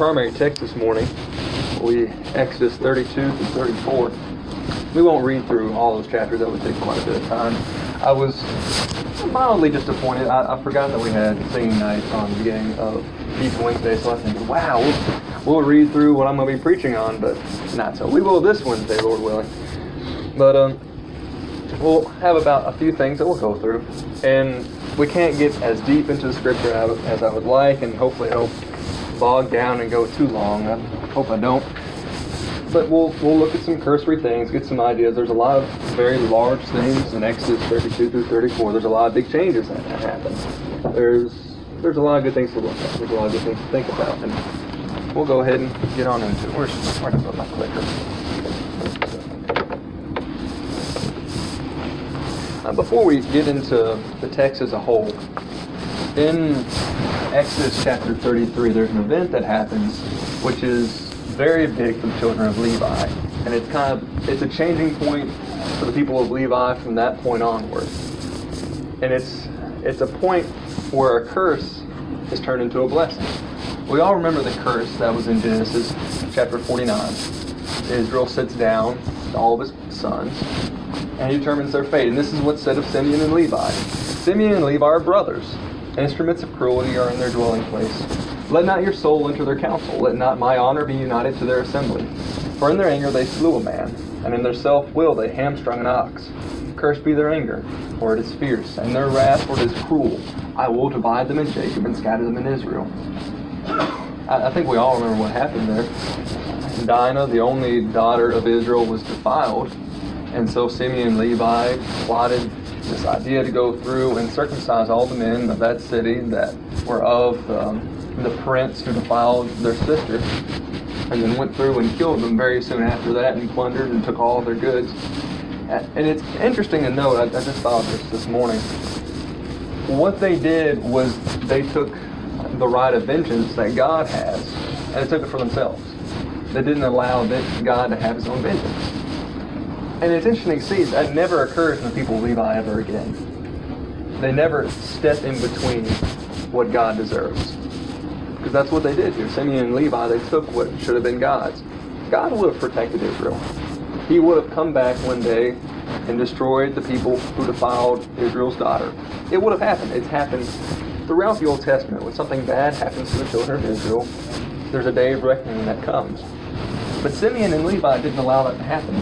primary text this morning, we Exodus 32 to 34. We won't read through all those chapters. That would take quite a bit of time. I was mildly disappointed. I, I forgot that we had singing night on the beginning of each Wednesday, so I think, wow, we'll, we'll read through what I'm going to be preaching on, but not so. We will this Wednesday, Lord willing. But um, we'll have about a few things that we'll go through, and we can't get as deep into the scripture as I would like, and hopefully I don't bog down and go too long. I hope I don't but we'll we'll look at some cursory things, get some ideas. There's a lot of very large things in Exodus 32 through 34. There's a lot of big changes that, happen. There's there's a lot of good things to look at. There's a lot of good things to think about, and we'll go ahead and get on into it. Where's where did I put my clicker? Uh, before we get into the text as a whole, in Exodus chapter 33, there's an event that happens, which is very big for the children of Levi, and it's kind of it's a changing point for the people of Levi from that point onward. And it's it's a point where a curse is turned into a blessing. We all remember the curse that was in Genesis chapter 49. Israel sits down with all of his sons and he determines their fate. And this is what's said of Simeon and Levi. Simeon and Levi are brothers. Instruments of cruelty are in their dwelling place. Let not your soul enter their council. Let not my honor be united to their assembly. For in their anger they slew a man, and in their self will they hamstrung an ox. Cursed be their anger, for it is fierce, and their wrath, for it is cruel. I will divide them in Jacob and scatter them in Israel. I, I think we all remember what happened there. Dinah, the only daughter of Israel, was defiled, and so Simeon and Levi plotted this idea to go through and circumcise all the men of that city that were of um, the prince who defiled their sister, and then went through and killed them very soon after that, and plundered and took all their goods. And it's interesting to note, I, I just thought this this morning. What they did was they took the right of vengeance that God has, and they took it for themselves. They didn't allow God to have his own vengeance. And it's interesting to see that never occurs in the people of Levi ever again. They never step in between what God deserves because that's what they did here. Simeon and Levi, they took what should have been God's. God would have protected Israel. He would have come back one day and destroyed the people who defiled Israel's daughter. It would have happened. It's happened throughout the Old Testament. When something bad happens to the children of Israel, there's a day of reckoning that comes. But Simeon and Levi didn't allow that to happen.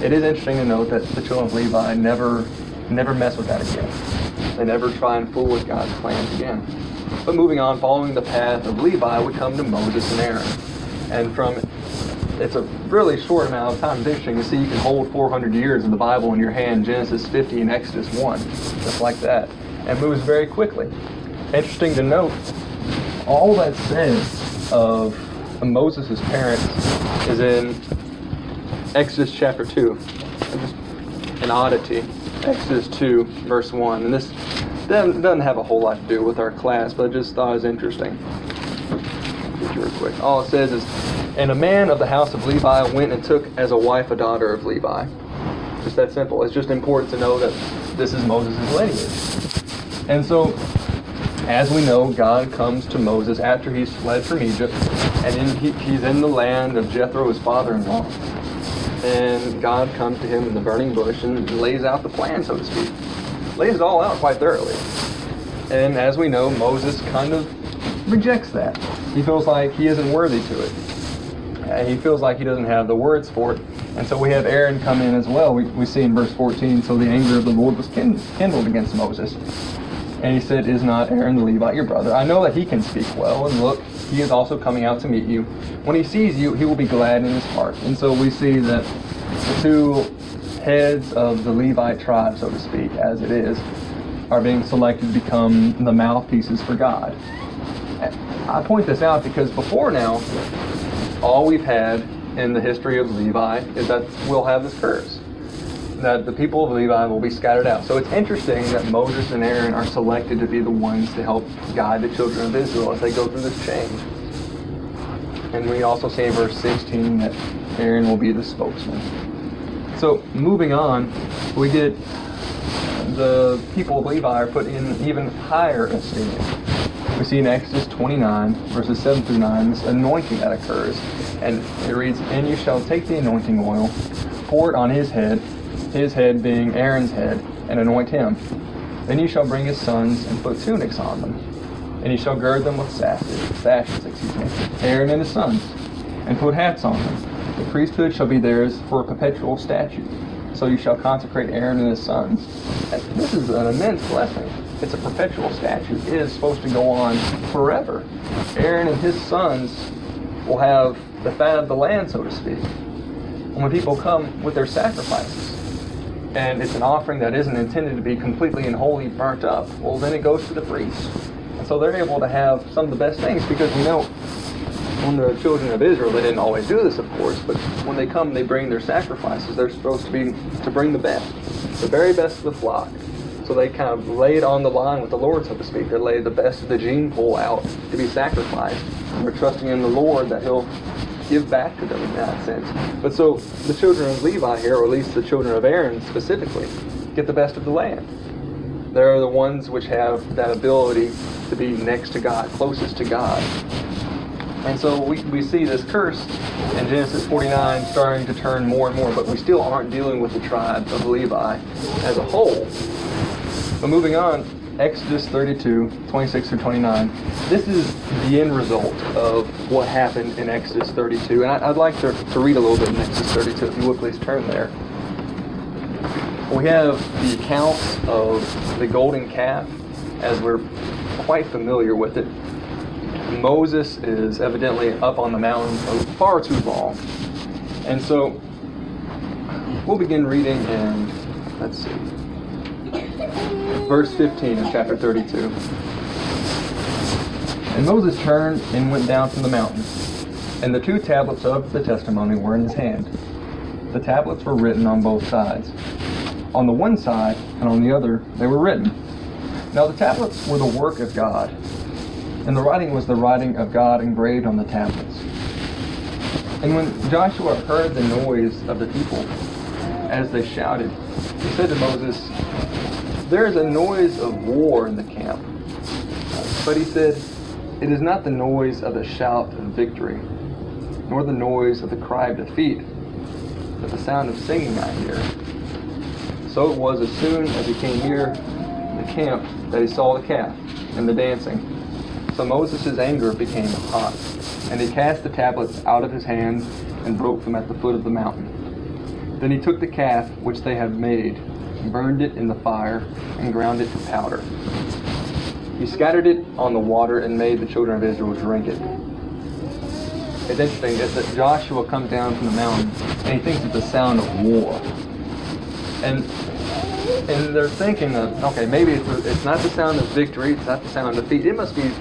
It is interesting to note that the children of Levi never, never mess with that again. They never try and fool with God's plans again. But moving on, following the path of Levi, we come to Moses and Aaron. And from it's a really short amount of time. It's interesting to see you can hold 400 years of the Bible in your hand, Genesis 50 and Exodus 1, just like that, and moves very quickly. Interesting to note, all that says of Moses' parents is in Exodus chapter 2. An oddity. Exodus 2, verse 1. And this doesn't, have a whole lot to do with our class, but I just thought it was interesting. Get you real quick. All it says is, and a man of the house of Levi went and took as a wife a daughter of Levi. Just that simple. It's just important to know that this is Moses' lineage. And so, as we know, God comes to Moses after he's fled from Egypt, and in, he, he's in the land of Jethro, his father-in-law. And God comes to him in the burning bush and lays out the plan, so to speak lays it all out quite thoroughly. And as we know, Moses kind of rejects that. He feels like he isn't worthy to it. And he feels like he doesn't have the words for it. And so we have Aaron come in as well. We, we see in verse 14, so the anger of the Lord was kindled against Moses. And he said, Is not Aaron the Levite your brother? I know that he can speak well, and look, he is also coming out to meet you. When he sees you, he will be glad in his heart. And so we see that the two heads of the Levite tribe, so to speak, as it is, are being selected to become the mouthpieces for God. I point this out because before now, all we've had in the history of Levi is that we'll have this curse. That the people of Levi will be scattered out. So it's interesting that Moses and Aaron are selected to be the ones to help guide the children of Israel as they go through this change. And we also see in verse 16 that Aaron will be the spokesman. So moving on, we get the people of Levi are put in even higher esteem. we see in Exodus 29, verses 7 through 9, this anointing that occurs. And it reads, And you shall take the anointing oil, pour it on his head, his head being Aaron's head, and anoint him. Then you shall bring his sons and put tunics on them. And you shall gird them with sashes, sashes, excuse me, Aaron and his sons, and put hats on them. The priesthood shall be theirs for a perpetual statute. So you shall consecrate Aaron and his sons. This is an immense blessing. It's a perpetual statute. It is supposed to go on forever. Aaron and his sons will have the fat of the land, so to speak. And when people come with their sacrifices, and it's an offering that isn't intended to be completely and wholly burnt up, well, then it goes to the priest. And so they're able to have some of the best things because we know when the children of Israel, they didn't always do this, of course, but when they come, they bring their sacrifices. They're supposed to be to bring the best, the very best of the flock. So they kind of lay it on the line with the Lord, so to speak. They lay the best of the gene pool out to be sacrificed. And they're trusting in the Lord that He'll give back to them in that sense. But so the children of Levi here, or at least the children of Aaron specifically, get the best of the land. They're the ones which have that ability to be next to God, closest to God. And so we, we see this curse in Genesis 49 starting to turn more and more, but we still aren't dealing with the tribe of Levi as a whole. But moving on, Exodus 32, 26 through 29. This is the end result of what happened in Exodus 32. And I, would like to, to read a little bit in Exodus 32, if you would please turn there. We have the accounts of the golden calf, as we're quite familiar with it. Moses is evidently up on the mountain for far too long. And so we'll begin reading in, let's see, verse 15 of chapter 32. And Moses turned and went down from the mountain, and the two tablets of the testimony were in his hand. The tablets were written on both sides. On the one side and on the other they were written. Now the tablets were the work of God, and the writing was the writing of God engraved on the tablets. And when Joshua heard the noise of the people as they shouted, he said to Moses, there is a noise of war in the camp. But he said, It is not the noise of the shout of victory, nor the noise of the cry of defeat, but the sound of singing I hear. So it was as soon as he came near the camp that he saw the calf and the dancing. So Moses' anger became hot, and he cast the tablets out of his hand and broke them at the foot of the mountain. Then he took the calf which they had made burned it in the fire, and ground it to powder. He scattered it on the water and made the children of Israel drink it. It's interesting that Joshua comes down from the mountain and he thinks it's the sound of war. And and they're thinking that okay, maybe it's, it's not the sound of victory, it's not the sound of defeat. It must be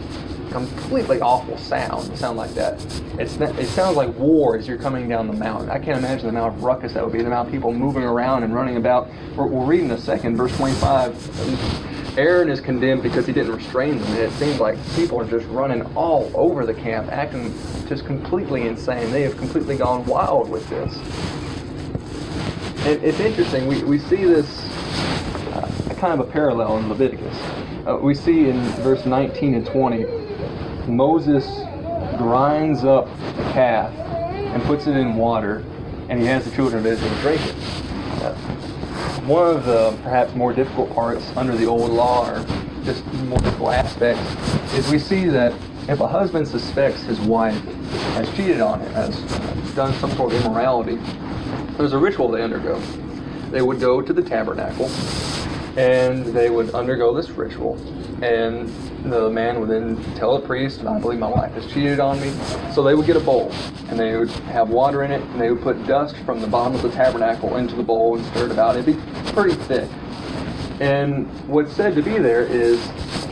completely awful sound sound like that. It's it sounds like war as you're coming down the mountain. I can't imagine the amount of ruckus that would be, the amount of people moving around and running about. We're, we'll read in a second, verse 25. Aaron is condemned because he didn't restrain them, and it seems like people are just running all over the camp, acting just completely insane. They have completely gone wild with this. And it's interesting. We, we see this uh, kind of a parallel in Leviticus. Uh, we see in verse 19 and 20 Moses grinds up the calf and puts it in water, and he has the children of Israel drink it. one of the perhaps more difficult parts under the old law, or just more difficult aspects, is we see that if a husband suspects his wife has cheated on him, has done some sort of immorality, there's a ritual they undergo. They would go to the tabernacle and they would undergo this ritual. And the man would then tell the priest, I believe my wife has cheated on me. So they would get a bowl, and they would have water in it, and they would put dust from the bottom of the tabernacle into the bowl and stir it about. It'd be pretty thick. And what's said to be there is,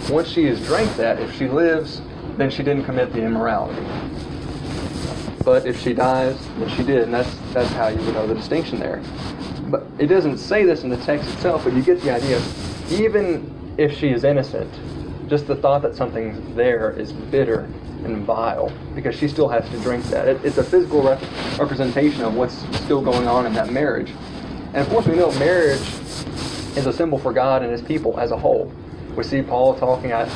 once she has drank that, if she lives, then she didn't commit the immorality. But if she dies, then she did, and that's that's how you would know the distinction there. But it doesn't say this in the text itself, but you get the idea. Even if she is innocent, just the thought that something's there is bitter and vile because she still has to drink that. It, it's a physical rep- representation of what's still going on in that marriage. And of course, we know marriage is a symbol for God and His people as a whole. We see Paul talking at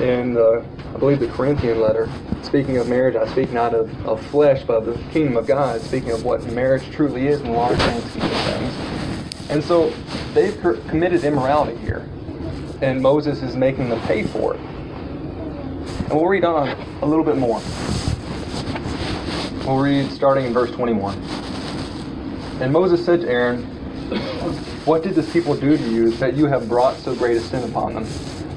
in the, I believe the Corinthian letter, speaking of marriage, I speak not of, of flesh, but of the kingdom of God, speaking of what marriage truly is in the large things. And so they've committed immorality here, and Moses is making them pay for it. And we'll read on a little bit more. We'll read starting in verse 21. And Moses said to Aaron, What did this people do to you that you have brought so great a sin upon them?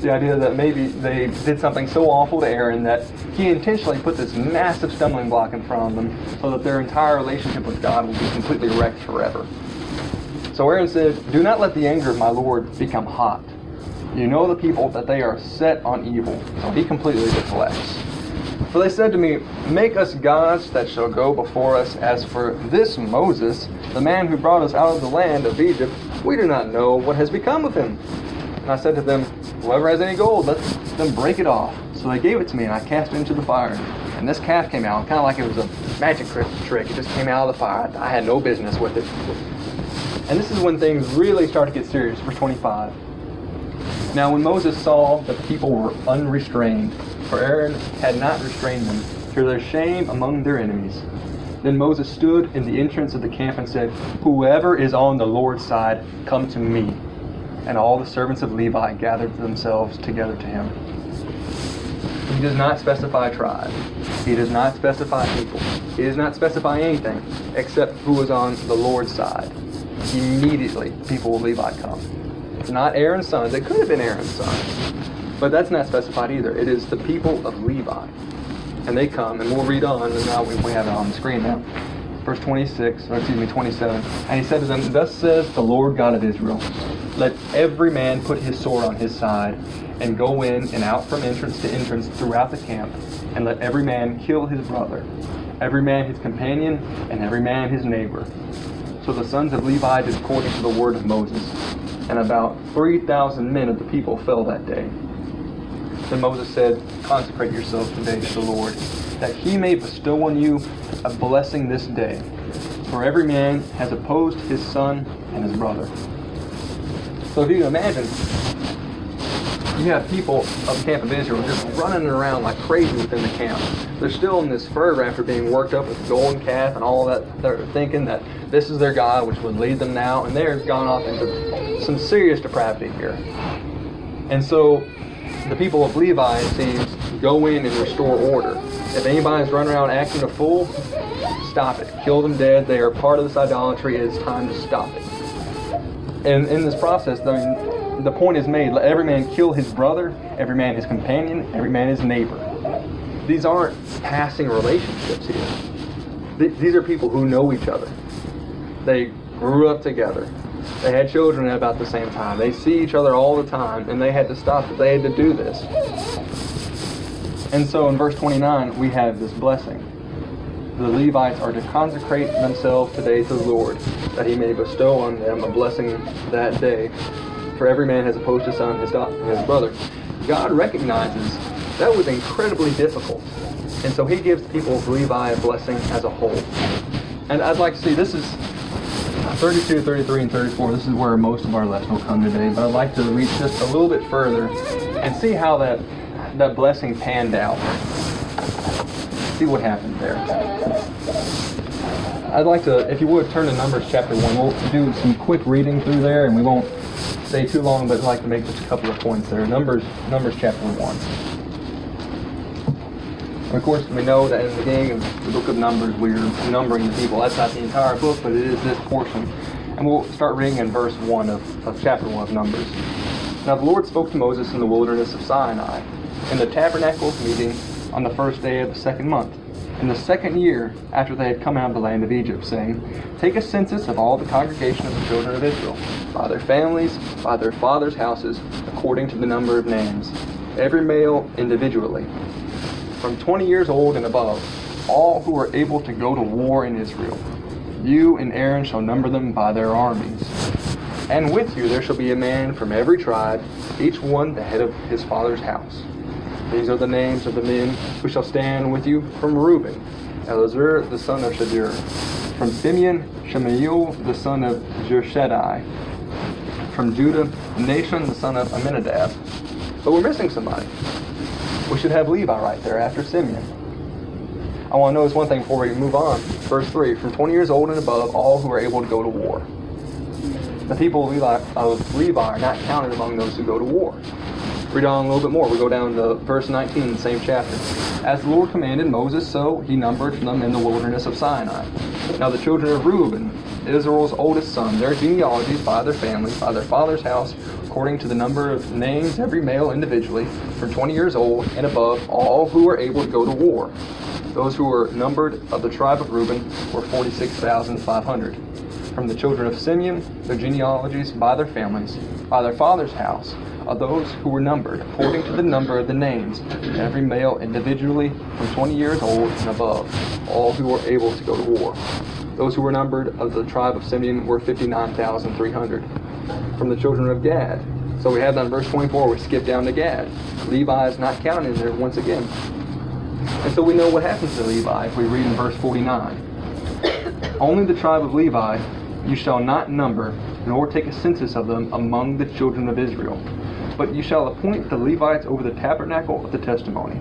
The idea that maybe they did something so awful to Aaron that he intentionally put this massive stumbling block in front of them so that their entire relationship with God will be completely wrecked forever. So Aaron said, Do not let the anger of my Lord become hot. You know the people that they are set on evil. So he completely deflects. For they said to me, Make us gods that shall go before us. As for this Moses, the man who brought us out of the land of Egypt, we do not know what has become of him. And I said to them, Whoever has any gold, let them break it off. So they gave it to me, and I cast it into the fire. And this calf came out, kind of like it was a magic trick. It just came out of the fire. I had no business with it. And this is when things really start to get serious. Verse 25. Now, when Moses saw that the people were unrestrained, for Aaron had not restrained them, to their shame among their enemies, then Moses stood in the entrance of the camp and said, Whoever is on the Lord's side, come to me. And all the servants of Levi gathered themselves together to him. He does not specify tribe. He does not specify people. He does not specify anything except who is on the Lord's side. Immediately, people of Levi come. It's not Aaron's sons. It could have been Aaron's sons. But that's not specified either. It is the people of Levi. And they come, and we'll read on, and now we have it on the screen now. Verse 26, or excuse me, 27. And he said to them, Thus says the Lord God of Israel, Let every man put his sword on his side, and go in and out from entrance to entrance throughout the camp, and let every man kill his brother, every man his companion, and every man his neighbor. So the sons of Levi did according to the word of Moses and about 3,000 men of the people fell that day. Then Moses said, Consecrate yourselves today to the Lord, that he may bestow on you a blessing this day. For every man has opposed his son and his brother. So if you can imagine, you have people of the camp of Israel just running around like crazy within the camp. They're still in this fervor after being worked up with the golden calf and all that. They're thinking that this is their God, which would lead them now, and they're gone off into some serious depravity here. And so the people of Levi, seems, go in and restore order. If anybody's running around acting a fool, stop it. Kill them dead. They are part of this idolatry. It is time to stop it. And in this process, I mean, the point is made. Let every man kill his brother, every man his companion, every man his neighbor. These aren't passing relationships here. These are people who know each other. They grew up together. They had children at about the same time. They see each other all the time, and they had to stop. They had to do this. And so in verse 29, we have this blessing. The Levites are to consecrate themselves today to the Lord, that he may bestow on them a blessing that day. For every man has opposed his son, his, daughter, his brother. God recognizes that was incredibly difficult. And so he gives people Levi a blessing as a whole. And I'd like to see this is 32, 33, and 34, this is where most of our lesson will come today, but I'd like to reach just a little bit further and see how that, that blessing panned out. See what happened there. I'd like to, if you would, turn to Numbers chapter 1. We'll do some quick reading through there, and we won't stay too long, but I'd like to make just a couple of points there. Numbers, Numbers chapter 1. Of course, we know that in the beginning of the book of Numbers, we're numbering the people. That's not the entire book, but it is this portion. And we'll start reading in verse 1 of, of chapter 1 of Numbers. Now the Lord spoke to Moses in the wilderness of Sinai, in the tabernacle of meeting on the first day of the second month, in the second year after they had come out of the land of Egypt, saying, Take a census of all the congregation of the children of Israel, by their families, by their fathers' houses, according to the number of names, every male individually from 20 years old and above, all who are able to go to war in Israel. You and Aaron shall number them by their armies. And with you there shall be a man from every tribe, each one the head of his father's house. These are the names of the men who shall stand with you from Reuben, Elazar the son of Shadir. From Simeon, Shemuel the son of Jershadai. From Judah, Nahshon the son of Amminadab. But we're missing somebody. We should have Levi right there after Simeon. I want to notice one thing before we move on. Verse 3 From 20 years old and above, all who are able to go to war. The people of Levi, of Levi are not counted among those who go to war. Read on a little bit more. We go down to verse 19 the same chapter. As the Lord commanded Moses, so he numbered them in the wilderness of Sinai. Now the children of Reuben, Israel's oldest son, their genealogies by their families, by their father's house, according to the number of names, every male individually, from 20 years old and above, all who were able to go to war. Those who were numbered of the tribe of Reuben were 46,500. From the children of Simeon, their genealogies by their families, by their father's house, of those who were numbered, according to the number of the names, every male individually from 20 years old and above, all who were able to go to war. Those who were numbered of the tribe of Simeon were 59,300. From the children of Gad, so we have that in verse 24, we skip down to Gad. Levi is not counted in there once again. And so we know what happens to Levi if we read in verse 49. Only the tribe of Levi you shall not number, nor take a census of them among the children of Israel. But you shall appoint the Levites over the tabernacle of the testimony,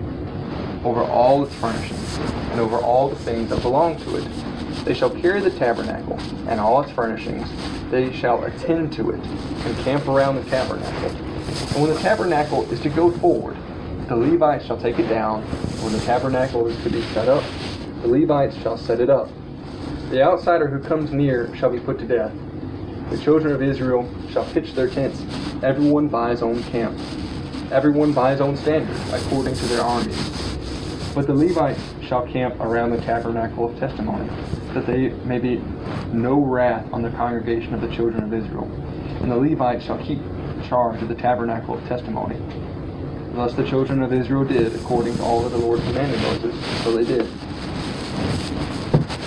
over all its furnishings, and over all the things that belong to it. They shall carry the tabernacle and all its furnishings. They shall attend to it, and camp around the tabernacle. And when the tabernacle is to go forward, the Levites shall take it down. When the tabernacle is to be set up, the Levites shall set it up. The outsider who comes near shall be put to death. The children of Israel shall pitch their tents, everyone by his own camp, everyone by his own standard, according to their armies. But the Levites shall camp around the tabernacle of testimony, that they may be no wrath on the congregation of the children of Israel. And the Levites shall keep charge of the tabernacle of testimony. Thus the children of Israel did, according to all that the Lord commanded Moses, so they did.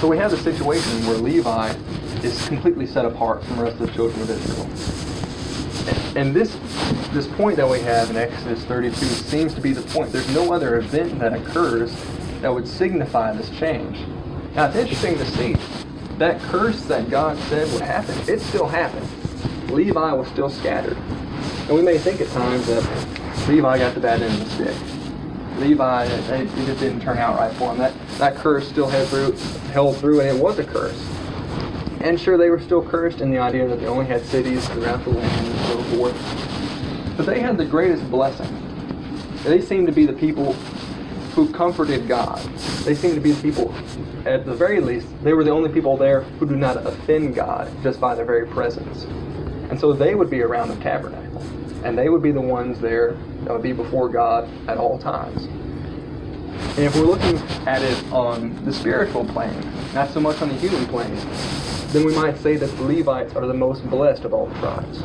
So we have a situation where Levi is completely set apart from the rest of the children of Israel. And this this point that we have in Exodus 32 seems to be the point. There's no other event that occurs that would signify this change. Now it's interesting to see that curse that God said would happen, it still happened. Levi was still scattered. And we may think at times that Levi got the bad end of the stick. Levi, it, it just didn't turn out right for him. That, that curse still held through, held through, and it was a curse. And sure, they were still cursed in the idea that they only had cities throughout the land and so forth. But they had the greatest blessing. They seemed to be the people who comforted God. They seemed to be the people, at the very least, they were the only people there who do not offend God just by their very presence. And so they would be around the tabernacle. And they would be the ones there that would be before God at all times. And if we're looking at it on the spiritual plane, not so much on the human plane, then we might say that the Levites are the most blessed of all the tribes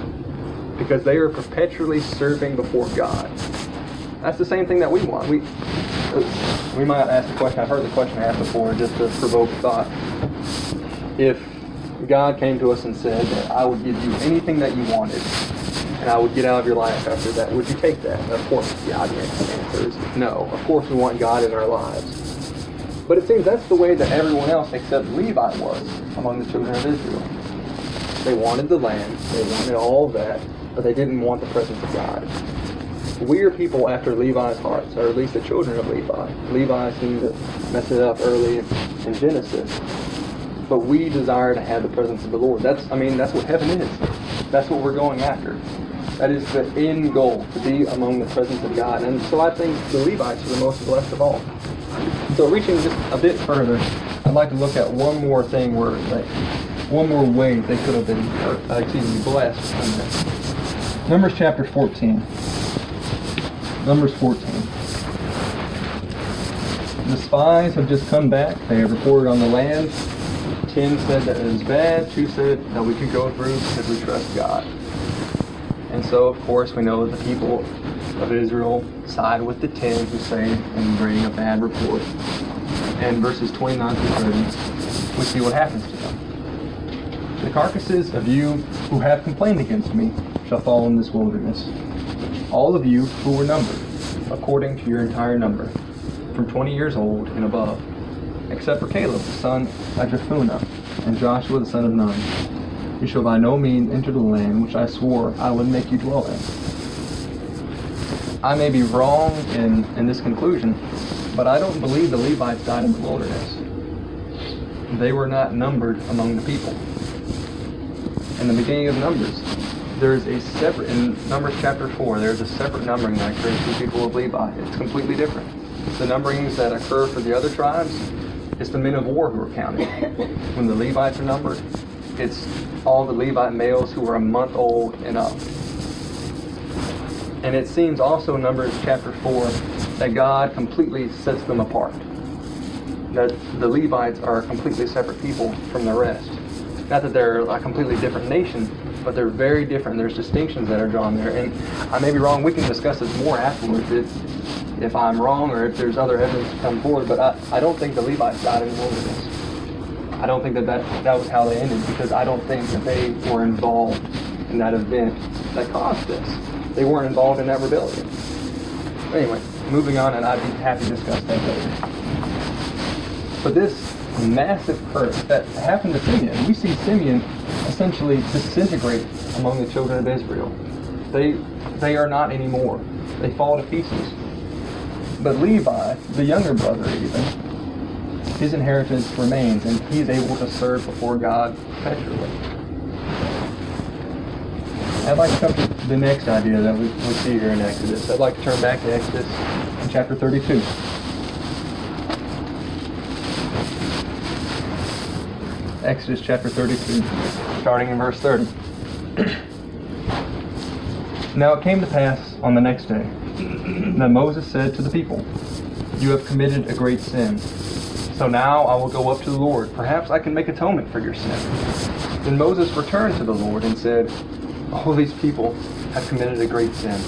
because they are perpetually serving before God. That's the same thing that we want. We we might ask the question. I've heard the question asked before, just to provoke thought. If God came to us and said that I would give you anything that you wanted, and I would get out of your life after that, would you take that? Of course, the obvious answer is no. Of course, we want God in our lives. But it seems that's the way that everyone else except Levi was among the children of Israel. They wanted the land, they wanted all of that, but they didn't want the presence of God. We are people after Levi's hearts, or at least the children of Levi. Levi seemed to mess it up early in Genesis. But we desire to have the presence of the Lord. That's I mean, that's what heaven is. That's what we're going after. That is the end goal, to be among the presence of God. And so I think the Levites are the most blessed of all. So reaching just a bit further, I'd like to look at one more thing where they, one more way they could have been, uh, excuse me, blessed. Numbers chapter 14. Numbers 14. The spies have just come back. They have reported on the land. Ten said that it was bad. Two said that we could go through because we trust God. And so, of course, we know that the people of Israel side with the ten who say and bring a bad report. And verses 29 through 30, we see what happens to them. The carcasses of you who have complained against me shall fall in this wilderness. All of you who were numbered, according to your entire number, from 20 years old and above, except for Caleb the son of Jephunneh and Joshua the son of Nun. You shall by no means enter the land which I swore I would make you dwell in. I may be wrong in, in this conclusion, but I don't believe the Levites died in the wilderness. They were not numbered among the people. In the beginning of Numbers, there's a separate, in Numbers chapter 4, there's a separate numbering that occurs for the people of Levi. It's completely different. The numberings that occur for the other tribes, it's the men of war who are counted. When the Levites are numbered, it's all the Levite males who are a month old and up. And it seems also in Numbers chapter 4 that God completely sets them apart. That the Levites are a completely separate people from the rest. Not that they're a completely different nation, but they're very different. There's distinctions that are drawn there. And I may be wrong. We can discuss this more afterwards if, if I'm wrong or if there's other evidence to come forward. But I, I don't think the Levites died in the wilderness. I don't think that, that that was how they ended because I don't think that they were involved in that event that caused this they weren't involved in that rebellion. Anyway, moving on, and I'd be happy to discuss that later. But this massive curse that happened to Simeon, we see Simeon essentially disintegrate among the children of Israel. They, they are not anymore. They fall to pieces. But Levi, the younger brother even, his inheritance remains, and he's able to serve before God perpetually. I'd like to come to the next idea that we, we see here in Exodus. I'd like to turn back to Exodus in chapter 32. Exodus chapter 32, starting in verse 30. now it came to pass on the next day that Moses said to the people, You have committed a great sin. So now I will go up to the Lord. Perhaps I can make atonement for your sin. Then Moses returned to the Lord and said, all these people have committed a great sin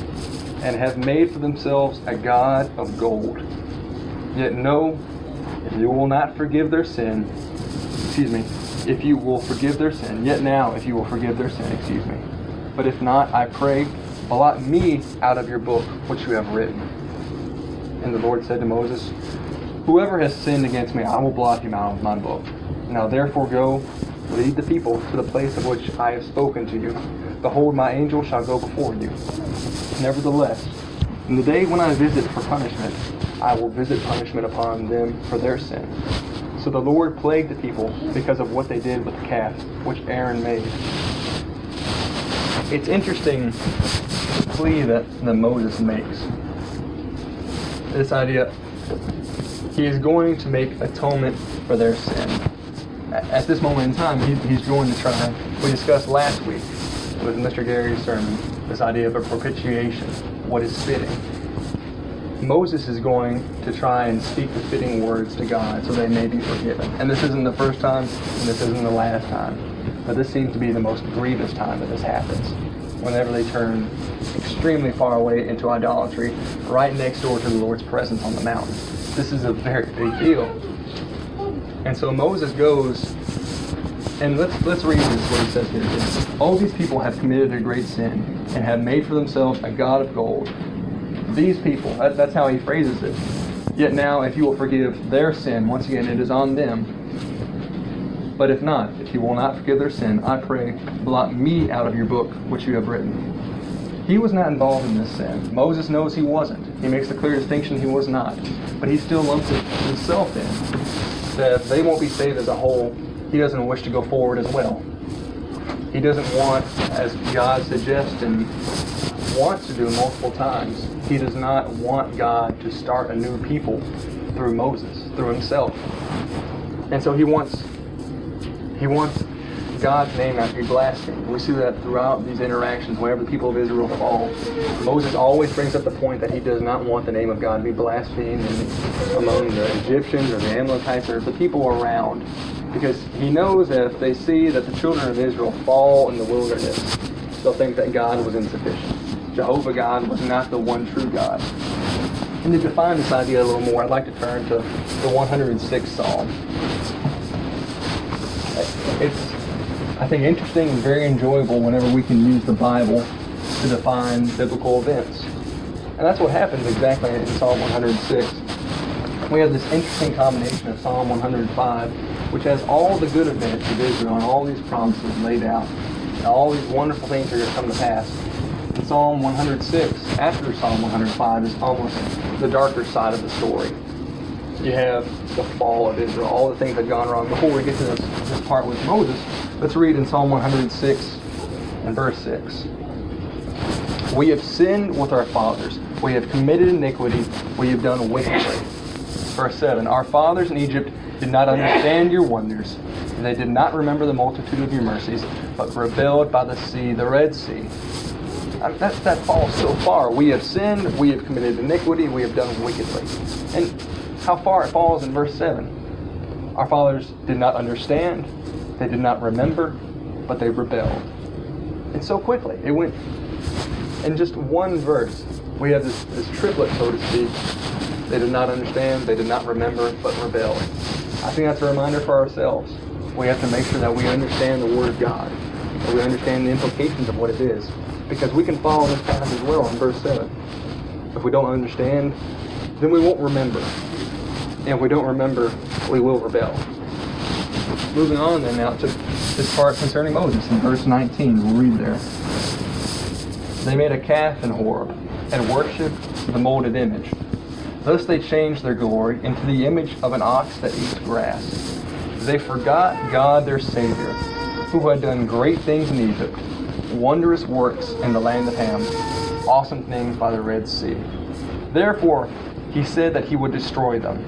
and have made for themselves a God of gold. Yet know, if you will not forgive their sin, excuse me, if you will forgive their sin, yet now, if you will forgive their sin, excuse me. But if not, I pray, blot me out of your book which you have written. And the Lord said to Moses, Whoever has sinned against me, I will blot him out of my book. Now therefore go, lead the people to the place of which I have spoken to you Behold, my angel shall go before you. Nevertheless, in the day when I visit for punishment, I will visit punishment upon them for their sin. So the Lord plagued the people because of what they did with the calf, which Aaron made. It's interesting the plea that, that Moses makes. This idea, he is going to make atonement for their sin. At this moment in time, he, he's going to try. We discussed last week with Mr. Gary's sermon, this idea of a propitiation, what is fitting. Moses is going to try and speak the fitting words to God so they may be forgiven. And this isn't the first time, and this isn't the last time. But this seems to be the most grievous time that this happens. Whenever they turn extremely far away into idolatry, right next door to the Lord's presence on the mountain. This is a very big deal. And so Moses goes and let's let's read this what he says here. All these people have committed a great sin and have made for themselves a god of gold. These people, that, that's how he phrases it. Yet now, if you will forgive their sin, once again, it is on them. But if not, if you will not forgive their sin, I pray, blot me out of your book which you have written. He was not involved in this sin. Moses knows he wasn't. He makes the clear distinction he was not. But he still lumps himself in. That they won't be saved as a whole he doesn't wish to go forward as well. He doesn't want, as God suggests and wants to do multiple times, he does not want God to start a new people through Moses, through himself. And so he wants he wants God's name not to be blasphemed. We see that throughout these interactions, whenever the people of Israel fall, Moses always brings up the point that he does not want the name of God to be blasphemed among the Egyptians or the Amalekites or the people around because he knows that if they see that the children of Israel fall in the wilderness, they'll think that God was insufficient. Jehovah God was not the one true God. And to define this idea a little more, I'd like to turn to the 106th Psalm. It's, I think, interesting and very enjoyable whenever we can use the Bible to define biblical events. And that's what happens exactly in Psalm 106. We have this interesting combination of Psalm 105 which has all the good events of Israel and all these promises laid out, and all these wonderful things are going to come to pass. Psalm 106, after Psalm 105, is almost the darker side of the story. You have the fall of Israel, all the things that gone wrong. Before we get to this, this part with Moses, let's read in Psalm 106 and verse 6. We have sinned with our fathers. We have committed iniquity. We have done wickedly. Verse 7 Our fathers in Egypt did not understand your wonders. They did not remember the multitude of your mercies, but rebelled by the sea, the Red Sea. Uh, that, that falls so far. We have sinned, we have committed iniquity, we have done wickedly. And how far it falls in verse 7. Our fathers did not understand, they did not remember, but they rebelled. And so quickly, it went in just one verse. We have this, this triplet, so to speak. They did not understand, they did not remember, but rebelled. I think that's a reminder for ourselves. We have to make sure that we understand the Word of God, that we understand the implications of what it is. Because we can follow this path as well in verse 7. If we don't understand, then we won't remember. And if we don't remember, we will rebel. Moving on then now to this part concerning Moses in verse 19. We'll read there. They made a calf in Horeb and worshipped the molded image. Thus they changed their glory into the image of an ox that eats grass. They forgot God their Savior, who had done great things in Egypt, wondrous works in the land of Ham, awesome things by the Red Sea. Therefore, he said that he would destroy them.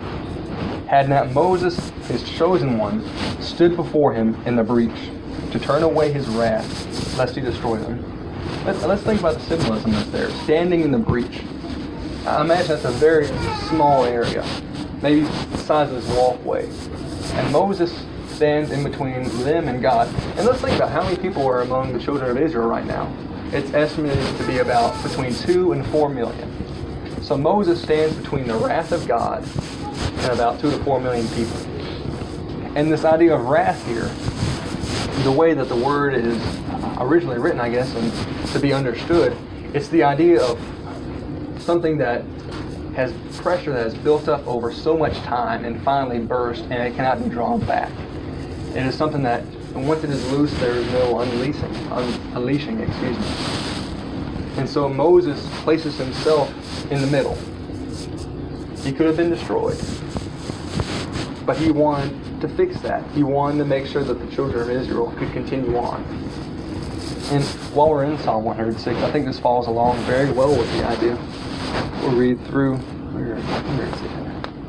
Had not Moses, his chosen one, stood before him in the breach to turn away his wrath, lest he destroy them. Let's, let's think about the symbolism that's there. Standing in the breach. I imagine that's a very small area, maybe the size of this walkway. And Moses stands in between them and God. And let's think about how many people are among the children of Israel right now. It's estimated to be about between two and four million. So Moses stands between the wrath of God and about two to four million people. And this idea of wrath here, the way that the word is originally written, I guess, and to be understood, it's the idea of something that has pressure that has built up over so much time and finally burst and it cannot be drawn back. It is something that once it is loose, there is no unleashing, un- unleashing, excuse me. And so Moses places himself in the middle. He could have been destroyed, but he wanted to fix that. He wanted to make sure that the children of Israel could continue on. And while we're in Psalm 106, I think this falls along very well with the idea We'll read through.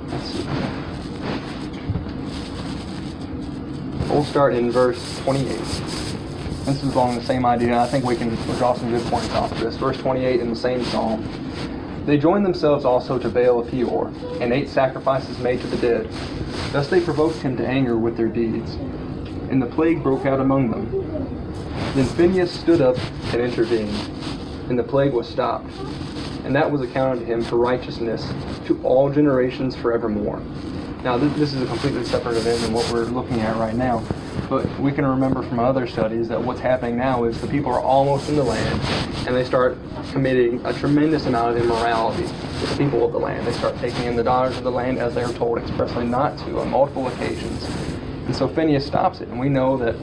Let's see. We'll start in verse 28. This is along the same idea. I think we can draw some good points off of this. Verse 28 in the same psalm. They joined themselves also to Baal of Peor, and ate sacrifices made to the dead. Thus they provoked him to anger with their deeds. And the plague broke out among them. Then Phinehas stood up and intervened, and the plague was stopped and that was accounted to him for righteousness to all generations forevermore. Now, this, this is a completely separate event than what we're looking at right now, but we can remember from other studies that what's happening now is the people are almost in the land, and they start committing a tremendous amount of immorality with the people of the land. They start taking in the daughters of the land as they are told expressly not to on multiple occasions. And so Phineas stops it, and we know that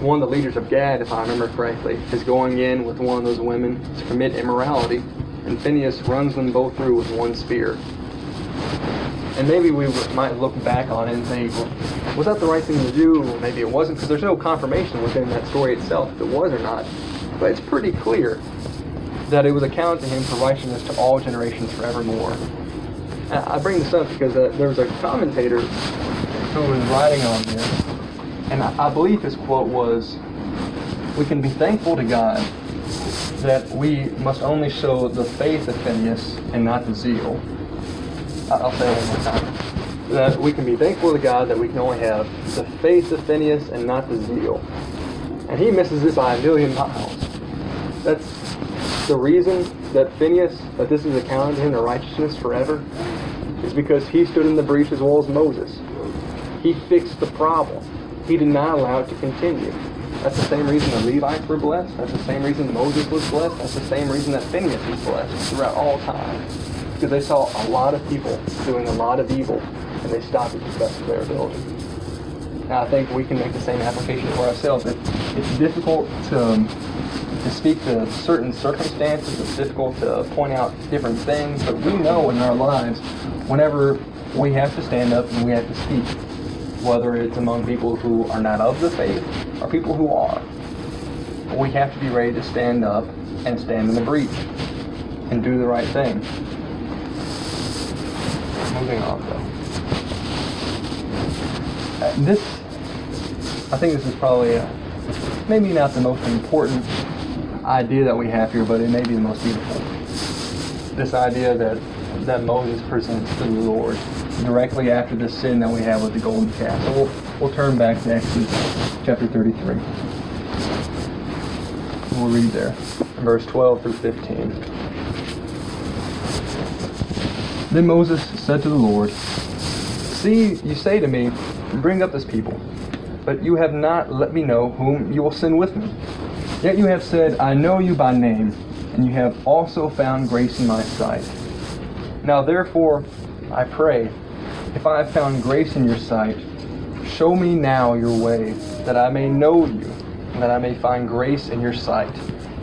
one of the leaders of Gad, if I remember correctly, is going in with one of those women to commit immorality, and Phineas runs them both through with one spear. And maybe we might look back on it and think, well, was that the right thing to do? maybe it wasn't, because there's no confirmation within that story itself if it was or not. But it's pretty clear that it was accounted to him for righteousness to all generations forevermore. And I bring this up because uh, there was a commentator who was writing on this, and I, I believe his quote was, "We can be thankful to God that we must only show the faith of Phineas and not the zeal." I'll say it one more time. That we can be thankful to God that we can only have the faith of Phineas and not the zeal. And he misses it by a million miles. That's the reason that Phineas, that this is accounted to him to righteousness forever, is because he stood in the breach as well as Moses. He fixed the problem. He did not allow it to continue. That's the same reason the Levites were blessed. That's the same reason Moses was blessed. That's the same reason that Phineas was blessed throughout all time. Because they saw a lot of people doing a lot of evil, and they stopped it to the best of their ability. Now, I think we can make the same application for ourselves. It, it's difficult to, um, to speak to certain circumstances. It's difficult to point out different things, but we know in our lives whenever we have to stand up and we have to speak, whether it's among people who are not of the faith or people who are. We have to be ready to stand up and stand in the breach and do the right thing. Moving on, though. Uh, this, I think this is probably a, maybe not the most important idea that we have here, but it may be the most beautiful. This idea that that Moses presents to the Lord directly after the sin that we have with the golden calf. So we'll, we'll turn back next to Exodus chapter 33. We'll read there, verse 12 through 15. Then Moses said to the Lord, See, you say to me, Bring up this people, but you have not let me know whom you will send with me. Yet you have said, I know you by name, and you have also found grace in my sight. Now therefore, I pray, if I have found grace in your sight, show me now your way, that I may know you, and that I may find grace in your sight,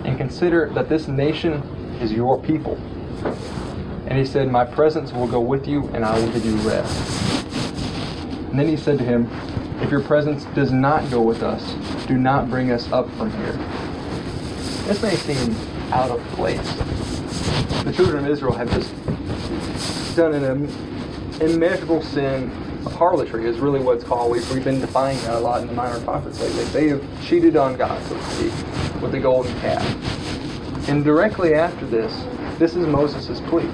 and consider that this nation is your people. And he said, My presence will go with you, and I will give you rest. And then he said to him, If your presence does not go with us, do not bring us up from here. This may seem out of place. The children of Israel have just done an immeasurable sin of harlotry, is really what it's called. We've, we've been defining that a lot in the minor prophets lately. They have cheated on God, so to speak, with the golden calf. And directly after this, this is Moses' plea.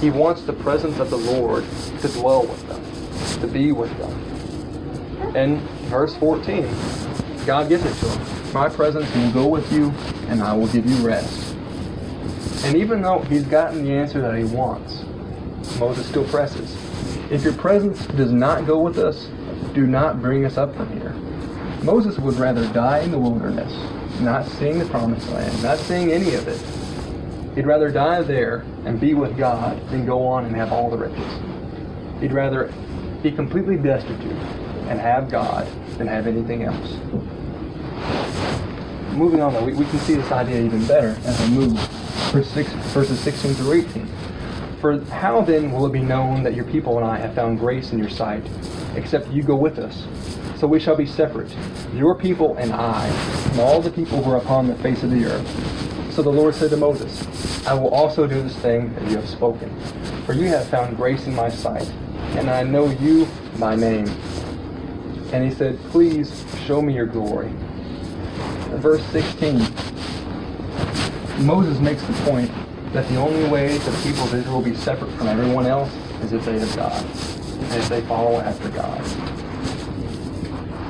He wants the presence of the Lord to dwell with them, to be with them. And verse 14, God gives it to him. My presence will go with you, and I will give you rest. And even though he's gotten the answer that he wants, Moses still presses. If your presence does not go with us, do not bring us up from here. Moses would rather die in the wilderness, not seeing the promised land, not seeing any of it. He'd rather die there and be with God than go on and have all the riches. He'd rather be completely destitute and have God than have anything else. Moving on, though, we, we can see this idea even better as we move. Verse six, verses 16 through 18. For how then will it be known that your people and I have found grace in your sight, except you go with us? So we shall be separate, your people and I, from all the people who are upon the face of the earth. So the Lord said to Moses, I will also do this thing that you have spoken, for you have found grace in my sight, and I know you by name. And he said, Please show me your glory. Verse 16 Moses makes the point that the only way that the people of Israel will be separate from everyone else is if they have God, if they follow after God.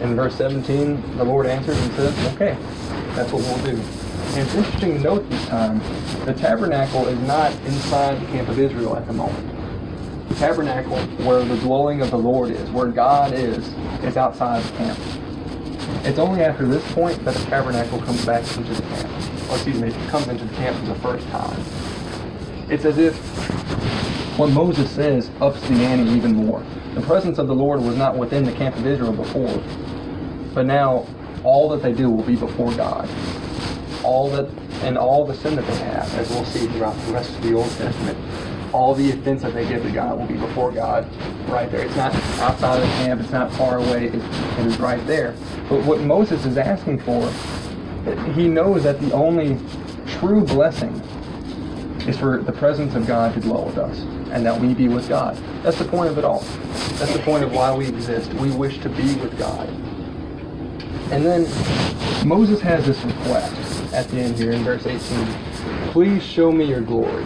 In verse 17, the Lord answers and says, Okay, that's what we'll do. And it's interesting to note this time, the tabernacle is not inside the camp of Israel at the moment. The tabernacle, where the dwelling of the Lord is, where God is, is outside the camp. It's only after this point that the tabernacle comes back into the camp. Or excuse me, comes into the camp for the first time. It's as if what Moses says ups the ante even more. The presence of the Lord was not within the camp of Israel before, but now all that they do will be before God. All that and all the sin that they have, as we'll see throughout the rest of the Old Testament, all the offense that they give to God will be before God, right there. It's not outside of the camp. It's not far away. It, it is right there. But what Moses is asking for, he knows that the only true blessing is for the presence of God to dwell with us, and that we be with God. That's the point of it all. That's the point of why we exist. We wish to be with God. And then Moses has this request at the end here in verse 18. Please show me your glory.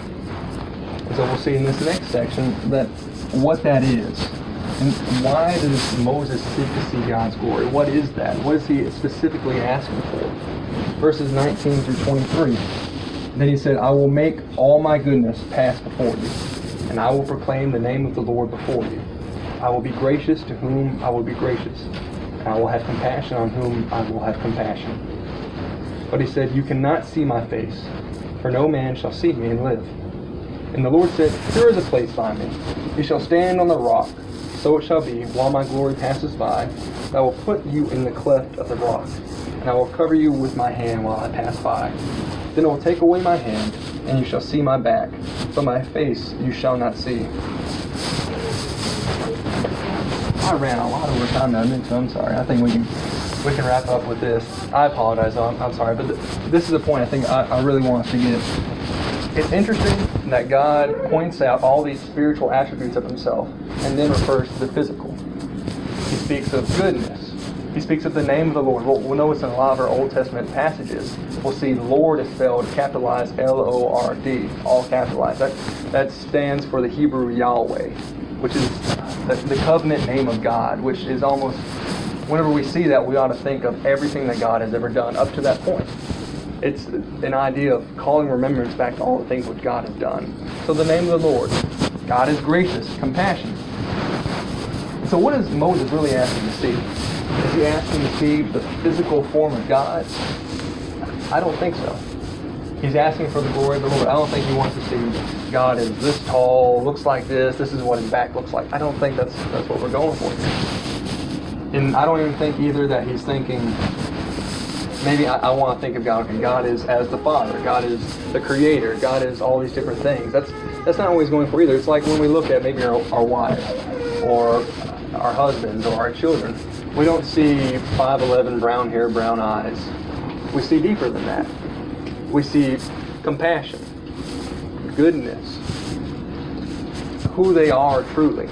So we'll see in this next section that what that is. And why does Moses seek to see God's glory? What is that? What is he specifically asking for? Verses 19 through 23. Then he said, I will make all my goodness pass before you, and I will proclaim the name of the Lord before you. I will be gracious to whom I will be gracious, and I will have compassion on whom I will have compassion. But he said, You cannot see my face, for no man shall see me and live. And the Lord said, Here is a place by me. You shall stand on the rock. so it shall be, while my glory passes by, that I will put you in the cleft of the rock, and I will cover you with my hand while I pass by. Then I will take away my hand, and you shall see my back, but my face you shall not see. I ran a lot over time now, so I'm sorry. I think we can we can wrap up with this. I apologize. I'm, I'm sorry, but th- this is a point I think I, I really want us to get. It's interesting that God points out all these spiritual attributes of Himself and then refers to the physical. He speaks of goodness. He speaks of the name of the Lord. We'll, we'll notice in a lot of our Old Testament passages, we'll see Lord is spelled capitalized L-O-R-D, all capitalized. That, that stands for the Hebrew Yahweh, which is the, the covenant name of God, which is almost, whenever we see that, we ought to think of everything that God has ever done up to that point. It's an idea of calling remembrance back to all the things which God has done. So the name of the Lord, God is gracious, compassionate. So what is Moses really asking to see? Is he asking to see the physical form of God? I don't think so. He's asking for the glory of the Lord. I don't think he wants to see God is this tall, looks like this, this is what his back looks like. I don't think that's that's what we're going for here. And I don't even think either that he's thinking maybe I, I, want to think of God. Okay, God is as the Father. God is the Creator. God is all these different things. That's that's not always going for either. It's like when we look at maybe our, our wives or our husbands or our children. We don't see 5'11 brown hair, brown eyes. We see deeper than that. We see compassion, goodness, who they are truly.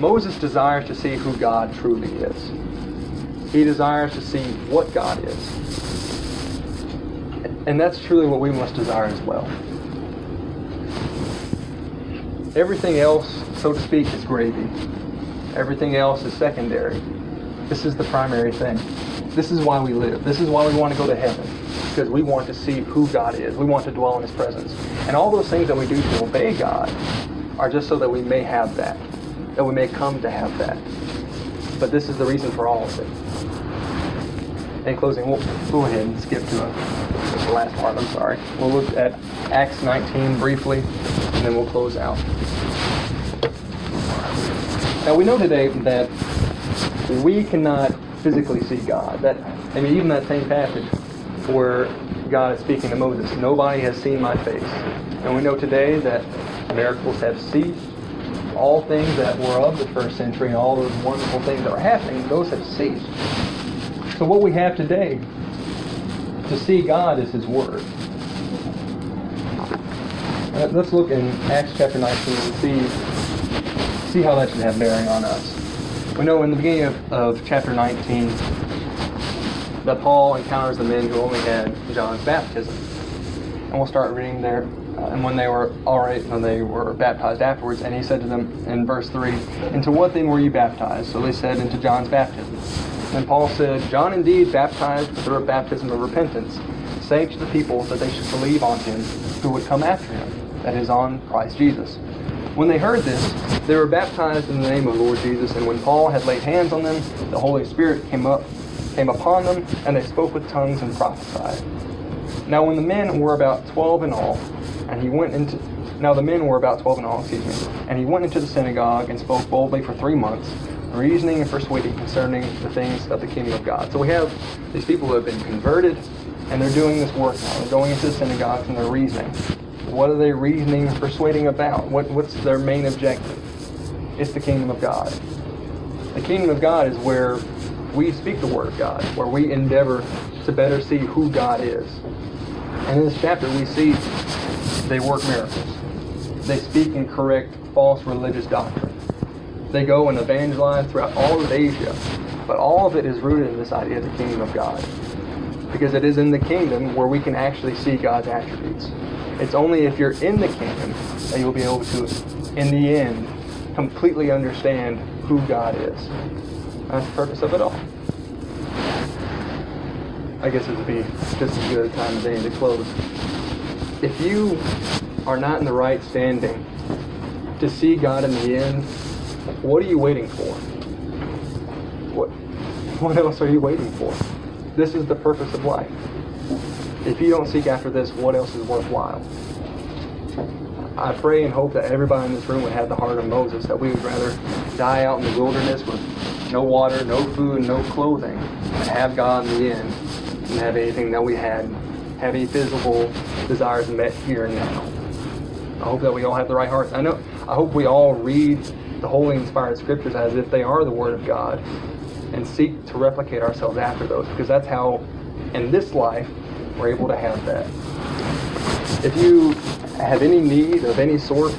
Moses desires to see who God truly is. He desires to see what God is. And that's truly what we must desire as well. Everything else, so to speak, is gravy. Everything else is secondary. This is the primary thing. This is why we live. This is why we want to go to heaven. Because we want to see who God is. We want to dwell in His presence. And all those things that we do to obey God are just so that we may have that. We may come to have that. But this is the reason for all of it. In closing, we'll go ahead and skip to a, the last part. I'm sorry. We'll look at Acts 19 briefly, and then we'll close out. Now we know today that we cannot physically see God. That I mean, even that same passage where God is speaking to Moses, nobody has seen my face. And we know today that miracles have ceased. All things that were of the first century and all those wonderful things that are happening, those have ceased. So what we have today to see God is His Word. Uh, let's look in Acts chapter 19 and see, see how that should have bearing on us. We know in the beginning of, of chapter 19 that Paul encounters the men who only had John's baptism. And we'll start reading there. And when they were already, when they were baptized afterwards, and he said to them in verse 3, Into what then were you baptized? So they said, Into John's baptism. And Paul said, John indeed baptized with the baptism of repentance, saying to the people that they should believe on him who would come after him, that is, on Christ Jesus. When they heard this, they were baptized in the name of the Lord Jesus, and when Paul had laid hands on them, the Holy Spirit came up, came upon them, and they spoke with tongues and prophesied. Now when the men were about twelve in all, and he went into now the men were about twelve in all, excuse me, and he went into the synagogue and spoke boldly for three months, reasoning and persuading concerning the things of the kingdom of God. So we have these people who have been converted, and they're doing this work now. They're going into the synagogues and they're reasoning. What are they reasoning and persuading about? What, what's their main objective? It's the kingdom of God. The kingdom of God is where we speak the word of God, where we endeavor to better see who God is. And in this chapter, we see they work miracles. They speak and correct false religious doctrine. They go and evangelize throughout all of Asia, but all of it is rooted in this idea of the kingdom of God. Because it is in the kingdom where we can actually see God's attributes. It's only if you're in the kingdom that you'll be able to, in the end, completely understand who God is. That's the purpose of it all. I guess it would be just as good a time as any to close. If you are not in the right standing to see God in the end, what are you waiting for? What, what else are you waiting for? This is the purpose of life. If you don't seek after this, what else is worthwhile? I pray and hope that everybody in this room would have the heart of Moses, that we would rather die out in the wilderness with no water, no food, no clothing, and have God in the end, and have anything that we had, have any physical desires met here and now. I hope that we all have the right hearts. I know. I hope we all read the holy inspired scriptures as if they are the Word of God, and seek to replicate ourselves after those, because that's how, in this life, we're able to have that. If you have any need of any sort,